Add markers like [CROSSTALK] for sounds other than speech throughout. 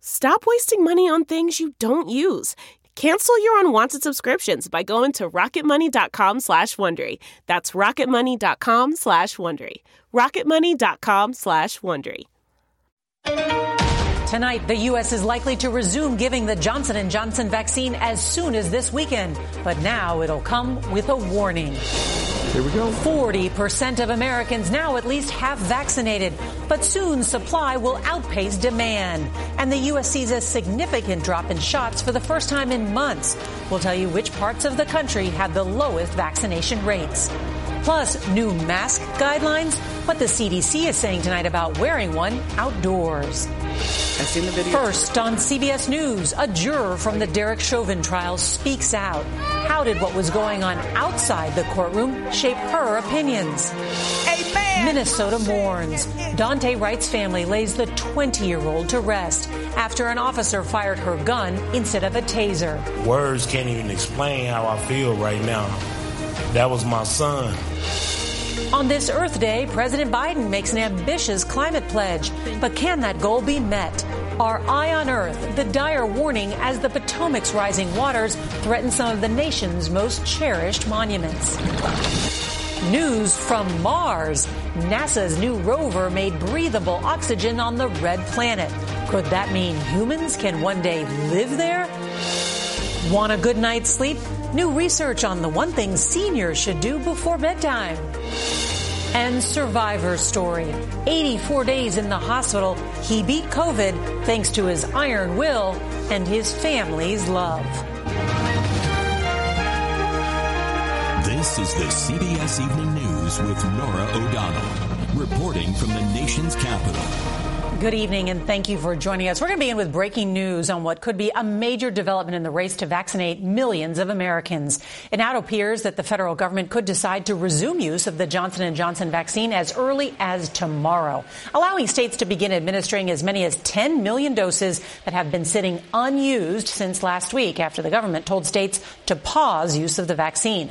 Stop wasting money on things you don't use. Cancel your unwanted subscriptions by going to rocketmoney.com slash Wondery. That's rocketmoney.com slash Wondery. rocketmoney.com slash Wondery. Tonight, the U.S. is likely to resume giving the Johnson & Johnson vaccine as soon as this weekend. But now it'll come with a warning. Here we go. 40% of Americans now at least have vaccinated, but soon supply will outpace demand. And the U.S. sees a significant drop in shots for the first time in months. We'll tell you which parts of the country have the lowest vaccination rates. Plus, new mask guidelines, what the CDC is saying tonight about wearing one outdoors. I've seen the video. First on CBS News, a juror from the Derek Chauvin trial speaks out. How did what was going on outside the courtroom shape her opinions? Amen. Minnesota mourns. Daunte Wright's family lays the 20 year old to rest after an officer fired her gun instead of a taser. Words can't even explain how I feel right now. That was my son. On this Earth Day, President Biden makes an ambitious climate pledge. But can that goal be met? Our eye on Earth, the dire warning as the Potomac's rising waters threaten some of the nation's most cherished monuments. News from Mars. NASA's new rover made breathable oxygen on the red planet. Could that mean humans can one day live there? Want a good night's sleep? New research on the one thing seniors should do before bedtime. And survivor story. 84 days in the hospital, he beat COVID thanks to his iron will and his family's love. This is the CBS Evening News with Norah O'Donnell, reporting from the nation's capital. Good evening and thank you for joining us. We're going to begin with breaking news on what could be a major development in the race to vaccinate millions of Americans. It now appears that the federal government could decide to resume use of the Johnson & Johnson vaccine as early as tomorrow, allowing states to begin administering as many as 10 million doses that have been sitting unused since last week after the government told states to pause use of the vaccine.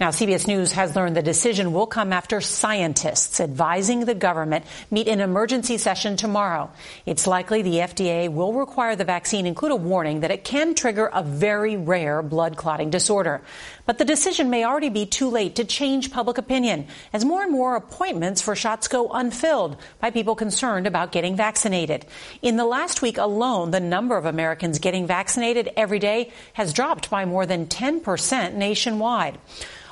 Now, CBS News has learned the decision will come after scientists advising the government meet an emergency session tomorrow. It's likely the FDA will require the vaccine include a warning that it can trigger a very rare blood clotting disorder. But the decision may already be too late to change public opinion as more and more appointments for shots go unfilled by people concerned about getting vaccinated. In the last week alone, the number of Americans getting vaccinated every day has dropped by more than 10% nationwide.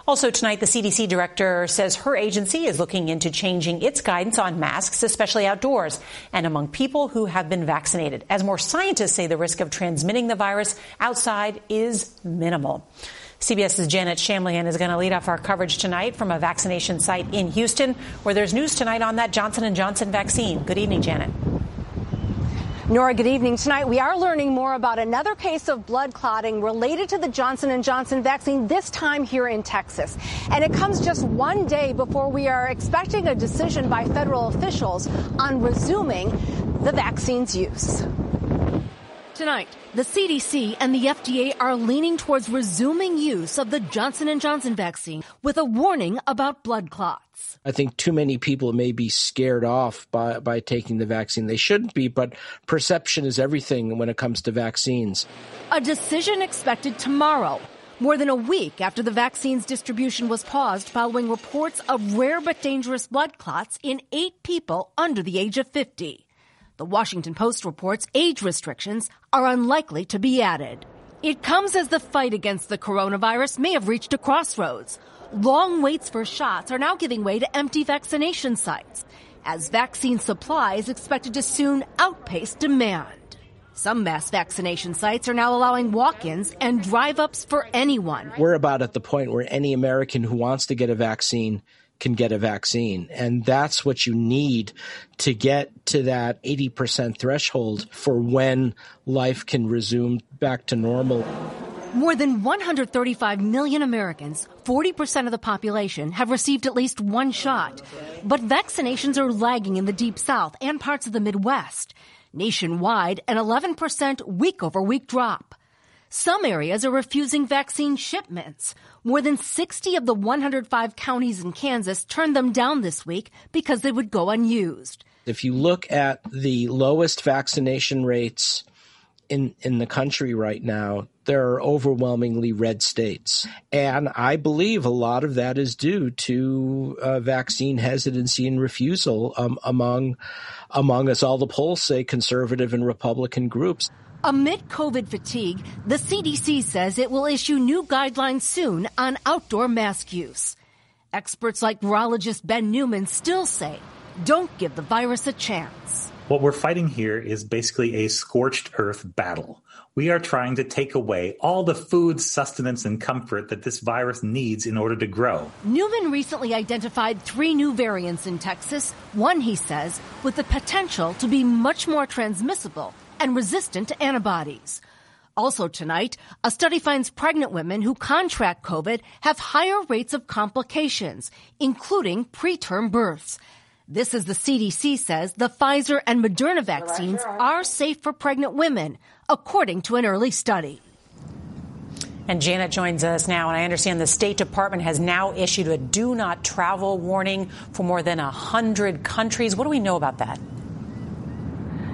Also tonight, the CDC director says her agency is looking into changing its guidance on masks, especially outdoors and among people who have been vaccinated, as more scientists say the risk of transmitting the virus outside is minimal. CBS's Janet Shamlian is going to lead off our coverage tonight from a vaccination site in Houston, where there's news tonight on that Johnson & Johnson vaccine. Good evening, Janet. Norah, good evening. Tonight we are learning more about another case of blood clotting related to the Johnson & Johnson vaccine, this time here in Texas. And it comes just one day before we are expecting a decision by federal officials on resuming the vaccine's use. Tonight, the CDC and the FDA are leaning towards resuming use of the Johnson & Johnson vaccine with a warning about blood clots. I think too many people may be scared off by, by taking the vaccine. They shouldn't be, but perception is everything when it comes to vaccines. A decision expected tomorrow, more than a week after the vaccine's distribution was paused following reports of rare but dangerous blood clots in eight people under the age of 50. The Washington Post reports age restrictions are unlikely to be added. It comes as the fight against the coronavirus may have reached a crossroads. Long waits for shots are now giving way to empty vaccination sites, as vaccine supply is expected to soon outpace demand. Some mass vaccination sites are now allowing walk-ins and drive-ups for anyone. We're about at the point where any American who wants to get a vaccine can get a vaccine. And that's what you need to get to that 80% threshold for when life can resume back to normal. More than 135 million Americans, 40% of the population, have received at least one shot. But vaccinations are lagging in the Deep South and parts of the Midwest. Nationwide, an 11% week over week drop. Some areas are refusing vaccine shipments. More than 60 of the 105 counties in Kansas turned them down this week because they would go unused. If you look at the lowest vaccination rates in, in the country right now, there are overwhelmingly red states. And I believe a lot of that is due to uh, vaccine hesitancy and refusal um, among, among, as all the polls say, conservative and Republican groups. Amid COVID fatigue, the CDC says it will issue new guidelines soon on outdoor mask use. Experts like virologist Ben Neuman still say, don't give the virus a chance. What we're fighting here is basically a scorched earth battle. We are trying to take away all the food, sustenance, and comfort that this virus needs in order to grow. Neuman recently identified three new variants in Texas, one, he says, with the potential to be much more transmissible and resistant to antibodies. Also tonight, a study finds pregnant women who contract COVID have higher rates of complications, including preterm births. This, as the CDC says, the Pfizer and Moderna vaccines are safe for pregnant women, according to an early study. And Janet joins us now, and I understand the State Department has now issued a do not travel warning for more than 100 countries. What do we know about that?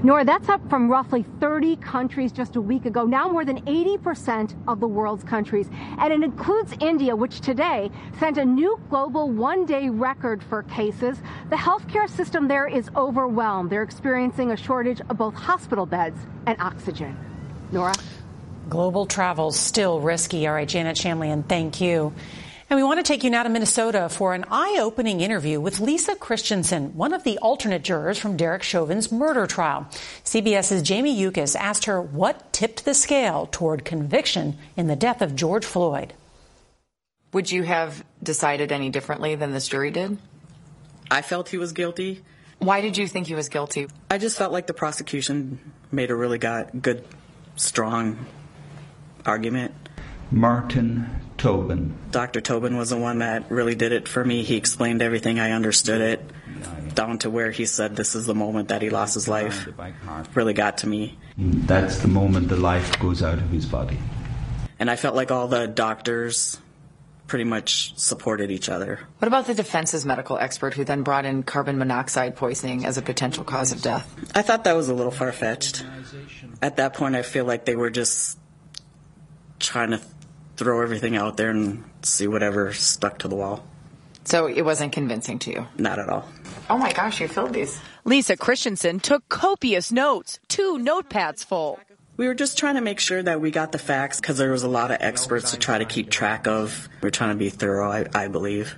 Norah, that's up from roughly 30 countries just a week ago, now more than 80% of the world's countries. And it includes India, which today sent a new global one day record for cases. The healthcare system there is overwhelmed. They're experiencing a shortage of both hospital beds and oxygen. Norah? Global travel still risky. All right, Janet Shamlian, thank you. And we want to take you now to Minnesota for an eye opening interview with Lisa Christensen, one of the alternate jurors from Derek Chauvin's murder trial. CBS's Jamie Yuccas asked her what tipped the scale toward conviction in the death of George Floyd. Would you have decided any differently than this jury did? I felt he was guilty. Why did you think he was guilty? I just felt like the prosecution made a really got good, strong argument. Martin Tobin. Dr. Tobin was the one that really did it for me. He explained everything. I understood it down to where he said this is the moment that he lost his life. Really got to me. That's the moment the life goes out of his body. And I felt like all the doctors pretty much supported each other. What about the defense's medical expert who then brought in carbon monoxide poisoning as a potential cause of death? I thought that was a little far fetched. At that point, I feel like they were just trying to throw everything out there and see whatever stuck to the wall. So it wasn't convincing to you? Not at all. Oh my gosh, you filled these. Lisa Christensen took copious notes, two notepads full. We were just trying to make sure that we got the facts because there was a lot of experts to try to keep track of. We are trying to be thorough, I, I believe.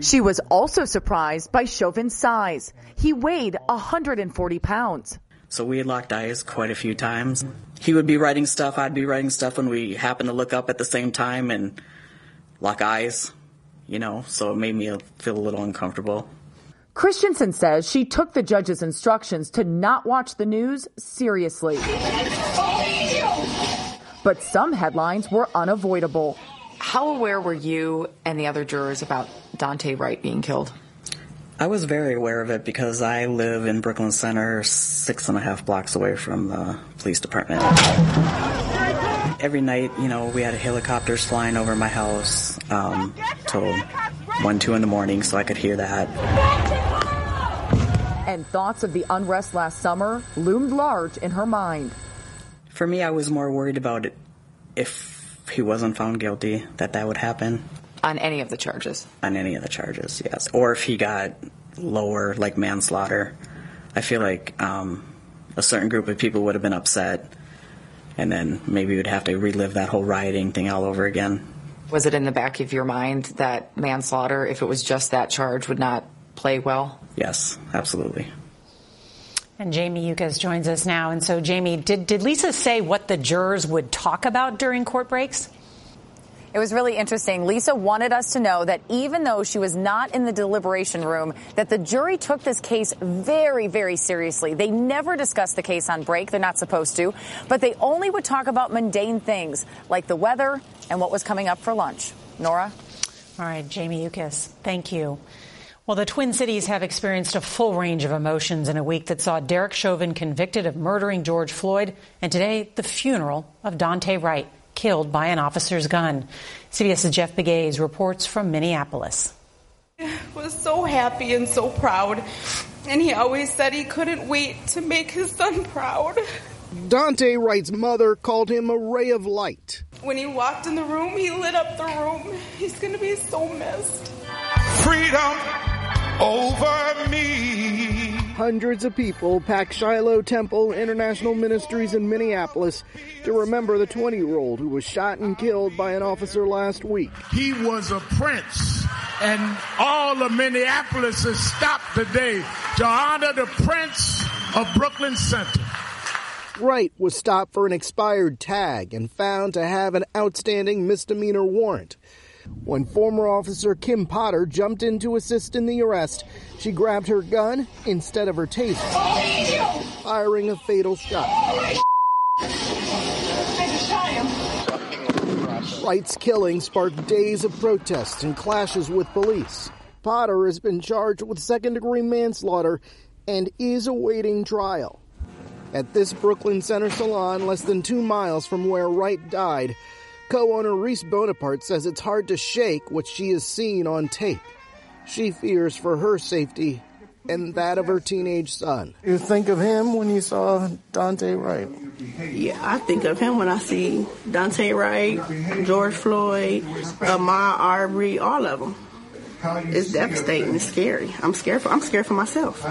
She was also surprised by Chauvin's size. He weighed 140 pounds. So we had locked eyes quite a few times. He would be writing stuff, I'd be writing stuff when we happened to look up at the same time and lock eyes, you know, so it made me feel a little uncomfortable. Christensen says she took the judge's instructions to not watch the news seriously. But some headlines were unavoidable. How aware were you and the other jurors about Daunte Wright being killed? I was very aware of it because I live in Brooklyn Center, six and a half blocks away from the police department. Every night, you know, we had helicopters flying over my house um, till one, two in the morning, so I could hear that. And thoughts of the unrest last summer loomed large in her mind. For me, I was more worried about it if he wasn't found guilty, that that would happen. On any of the charges? On any of the charges, yes. Or if he got lower, like manslaughter. I feel like um, a certain group of people would have been upset, and then maybe we'd have to relive that whole rioting thing all over again. Was it in the back of your mind that manslaughter, if it was just that charge, would not play well? Yes, absolutely. And Jamie Yuccas joins us now. And so, Jamie, did, did Lisa say what the jurors would talk about during court breaks? It was really interesting. Lisa wanted us to know that even though she was not in the deliberation room, that the jury took this case very, very seriously. They never discussed the case on break. They're not supposed to. But they only would talk about mundane things like the weather and what was coming up for lunch. Norah? All right, Jamie Yuccas, thank you. Well, the Twin Cities have experienced a full range of emotions in a week that saw Derek Chauvin convicted of murdering George Floyd, and today the funeral of Daunte Wright, killed by an officer's gun. CBS's Jeff Pegues reports from Minneapolis. Was so happy and so proud, and he always said he couldn't wait to make his son proud. Daunte Wright's mother called him a ray of light. When he walked in the room, he lit up the room. He's going to be so missed. Freedom over me. Hundreds of people packed Shiloh Temple International Ministries in Minneapolis to remember the 20 year old who was shot and killed by an officer last week. He was a prince, and all of Minneapolis has stopped today to honor the prince of Brooklyn Center. Wright was stopped for an expired tag and found to have an outstanding misdemeanor warrant. When former officer Kim Potter jumped in to assist in the arrest, she grabbed her gun instead of her taser, firing a fatal shot. Wright's killing sparked days of protests and clashes with police. Potter has been charged with second degree manslaughter and is awaiting trial. At this Brooklyn Center salon, less than two miles from where Wright died, Co owner Reese Bonaparte says it's hard to shake what she has seen on tape. She fears for her safety and that of her teenage son. You think of him when you saw Daunte Wright? Yeah, I think of him when I see Daunte Wright, George Floyd, Ahmaud Arbery, all of them. It's devastating. It's scary. I'm scared for. I'm scared for myself.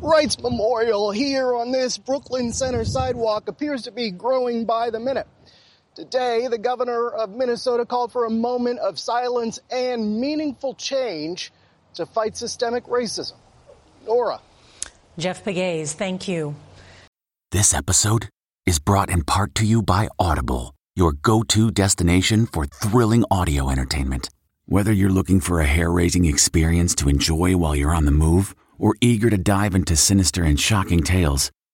Wright's memorial here on this Brooklyn Center sidewalk appears to be growing by the minute. Today, the governor of Minnesota called for a moment of silence and meaningful change to fight systemic racism. Norah. Jeff Pegues, thank you. This episode is brought in part to you by Audible, your go to destination for thrilling audio entertainment. Whether you're looking for a hair raising experience to enjoy while you're on the move or eager to dive into sinister and shocking tales,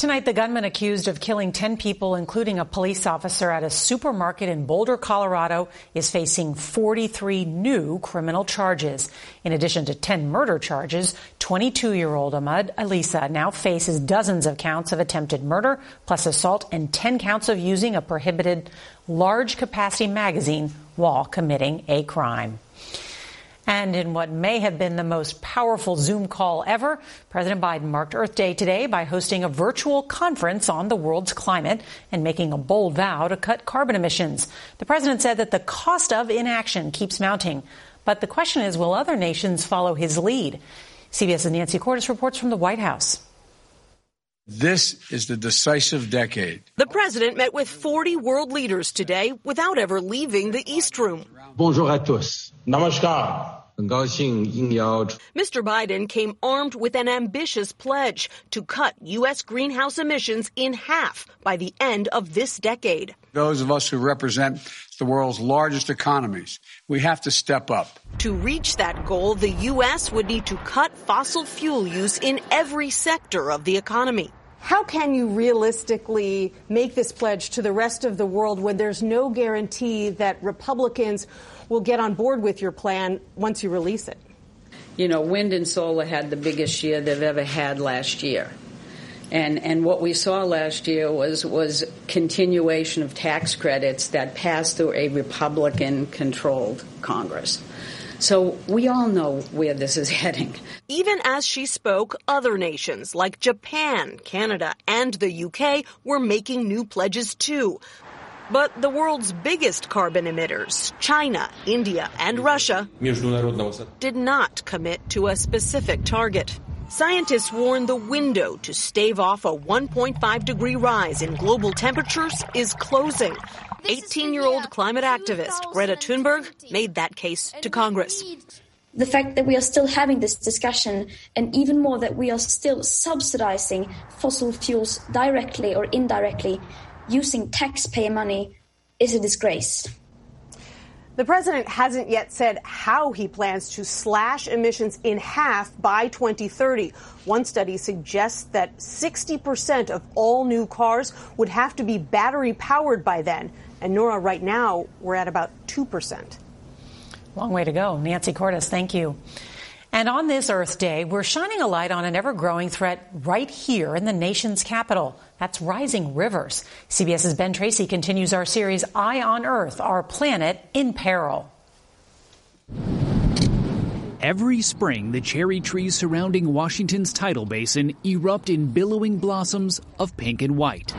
Tonight, the gunman accused of killing 10 people, including a police officer at a supermarket in Boulder, Colorado, is facing 43 new criminal charges. In addition to 10 murder charges, 22 year old Ahmad Alissa now faces dozens of counts of attempted murder, plus assault, and 10 counts of using a prohibited large capacity magazine while committing a crime. And in what may have been the most powerful Zoom call ever, President Biden marked Earth Day today by hosting a virtual conference on the world's climate and making a bold vow to cut carbon emissions. The president said that the cost of inaction keeps mounting. But the question is, will other nations follow his lead? CBS's Nancy Cordes reports from the White House. This is the decisive decade. The president met with 40 world leaders today without ever leaving the East Room. Bonjour à tous. Namaskar. Mr. Biden came armed with an ambitious pledge to cut U.S. greenhouse emissions in half by the end of this decade. Those of us who represent the world's largest economies, we have to step up. To reach that goal, the U.S. would need to cut fossil fuel use in every sector of the economy. How can you realistically make this pledge to the rest of the world when there's no guarantee that Republicans will get on board with your plan once you release it? You know, wind and solar had the biggest year they've ever had last year. And, and what we saw last year was, was continuation of tax credits that passed through a Republican controlled Congress. So we all know where this is [LAUGHS] heading. Even as she spoke, other nations like Japan, Canada, and the UK were making new pledges too. But the world's biggest carbon emitters, China, India, and Russia, did not commit to a specific target. Scientists warn the window to stave off a 1.5 degree rise in global temperatures is closing. 18 year old climate activist Greta Thunberg made that case to Congress. The fact that we are still having this discussion, and even more that we are still subsidizing fossil fuels directly or indirectly, using taxpayer money is a disgrace. The president hasn't yet said how he plans to slash emissions in half by 2030. One study suggests that 60% of all new cars would have to be battery powered by then. And Norah, right now, we're at about 2%. Long way to go. Nancy Cordes, thank you. And on this Earth Day, we're shining a light on an ever growing threat right here in the nation's capital. That's rising rivers. CBS's Ben Tracy continues our series, Eye on Earth, Our Planet in Peril. Every spring, the cherry trees surrounding Washington's tidal basin erupt in billowing blossoms of pink and white.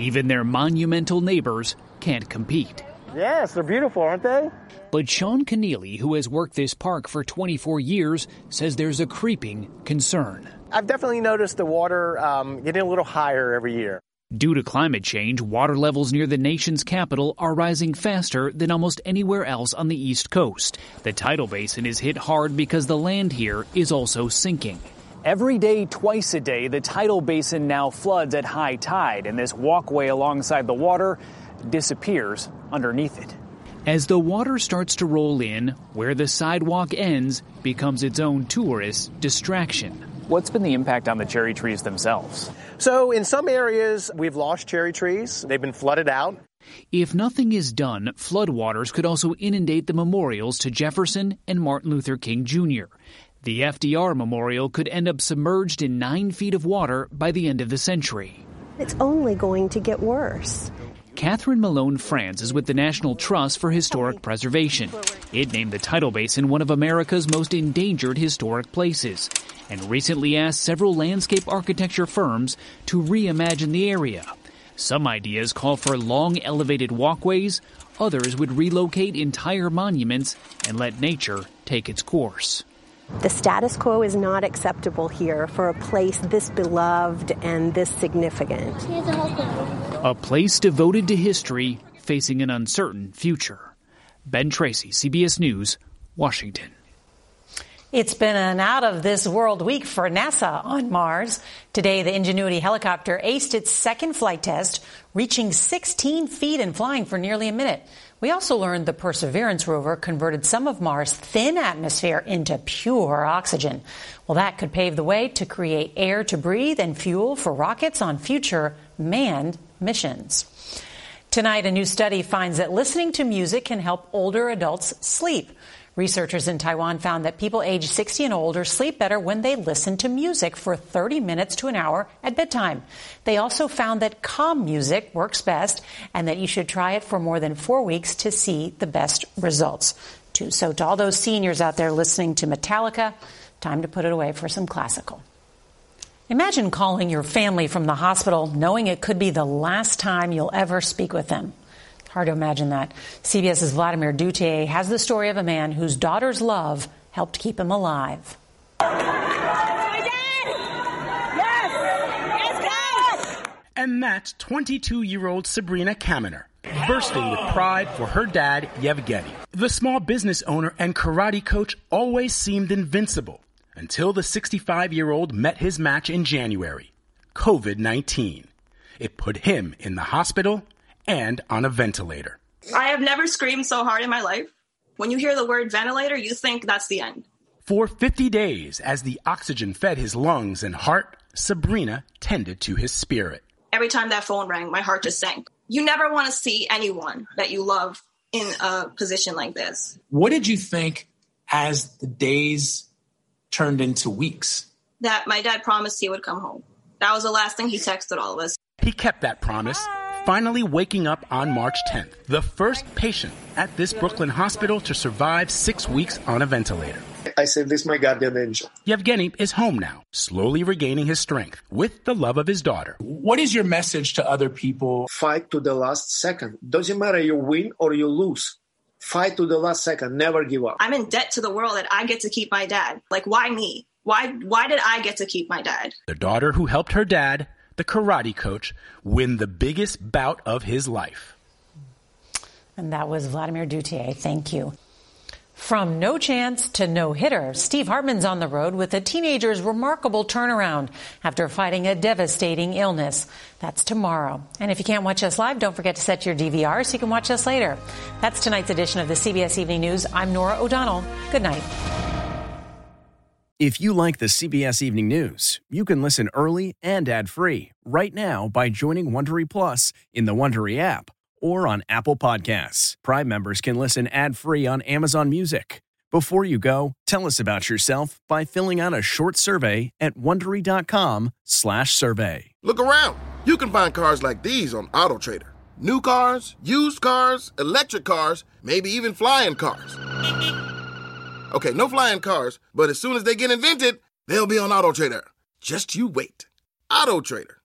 Even their monumental neighbors can't compete. Yes, they're beautiful, aren't they? But Sean Kennealy, who has worked this park for 24 years, says there's a creeping concern. I've definitely noticed the water um, getting a little higher every year. Due to climate change, water levels near the nation's capital are rising faster than almost anywhere else on the East Coast. The tidal basin is hit hard because the land here is also sinking. Every day, twice a day, the tidal basin now floods at high tide, and this walkway alongside the water disappears underneath it. As the water starts to roll in, where the sidewalk ends becomes its own tourist distraction. What's been the impact on the cherry trees themselves? So, in some areas, we've lost cherry trees. They've been flooded out. If nothing is done, floodwaters could also inundate the memorials to Jefferson and Martin Luther King Jr. The FDR memorial could end up submerged in nine feet of water by the end of the century. It's only going to get worse. Catherine Malone France is with the National Trust for Historic Preservation. It named the tidal basin one of America's most endangered historic places and recently asked several landscape architecture firms to reimagine the area. Some ideas call for long elevated walkways, others would relocate entire monuments and let nature take its course. The status quo is not acceptable here for a place this beloved and this significant. A place devoted to history facing an uncertain future. Ben Tracy, CBS News, Washington. It's been an out of this world week for NASA on Mars. Today, the Ingenuity helicopter aced its second flight test, reaching 16 feet and flying for nearly a minute. We also learned the Perseverance rover converted some of Mars' thin atmosphere into pure oxygen. Well, that could pave the way to create air to breathe and fuel for rockets on future manned missions. Tonight, a new study finds that listening to music can help older adults sleep. Researchers in Taiwan found that people aged 60 and older sleep better when they listen to music for 30 minutes to an hour at bedtime. They also found that calm music works best and that you should try it for more than four weeks to see the best results. So, to all those seniors out there listening to Metallica, time to put it away for some classical. Imagine calling your family from the hospital knowing it could be the last time you'll ever speak with them. Hard to imagine that. CBS's Vladimir Duthiers has the story of a man whose daughter's love helped keep him alive. And that's 22 year old Sabrina Kaminer, bursting with pride for her dad, Yevgeny. The small business owner and karate coach always seemed invincible until the 65 year old met his match in January COVID 19. It put him in the hospital and on a ventilator. I have never screamed so hard in my life. When you hear the word ventilator, you think that's the end. For 50 days, as the oxygen fed his lungs and heart, Sabrina tended to his spirit. Every time that phone rang, my heart just sank. You never want to see anyone that you love in a position like this. What did you think as the days turned into weeks? That my dad promised he would come home. That was the last thing he texted all of us. He kept that promise, finally waking up on March 10th, the first patient at this Brooklyn hospital to survive six weeks on a ventilator. I said, This is my guardian angel. Yevgeny is home now, slowly regaining his strength with the love of his daughter. What is your message to other people? Fight to the last second. Doesn't matter you win or you lose. Fight to the last second. Never give up. I'm in debt to the world that I get to keep my dad. Like, why me? Why, why did I get to keep my dad? The daughter who helped her dad, the karate coach, win the biggest bout of his life. And that was Vladimir Duthiers. Thank you. From no chance to no hitter, Steve Hartman's on the road with a teenager's remarkable turnaround after fighting a devastating illness. That's tomorrow. And if you can't watch us live, don't forget to set your DVR so you can watch us later. That's tonight's edition of the CBS Evening News. I'm Norah O'Donnell. Good night. If you like the CBS Evening News, you can listen early and ad-free right now by joining Wondery Plus in the Wondery app or on Apple Podcasts. Prime members can listen ad-free on Amazon Music. Before you go, tell us about yourself by filling out a short survey at wondery.com/survey. Look around. You can find cars like these on AutoTrader. New cars, used cars, electric cars, maybe even flying cars. Okay, no flying cars, but as soon as they get invented, they'll be on AutoTrader. Just you wait. AutoTrader.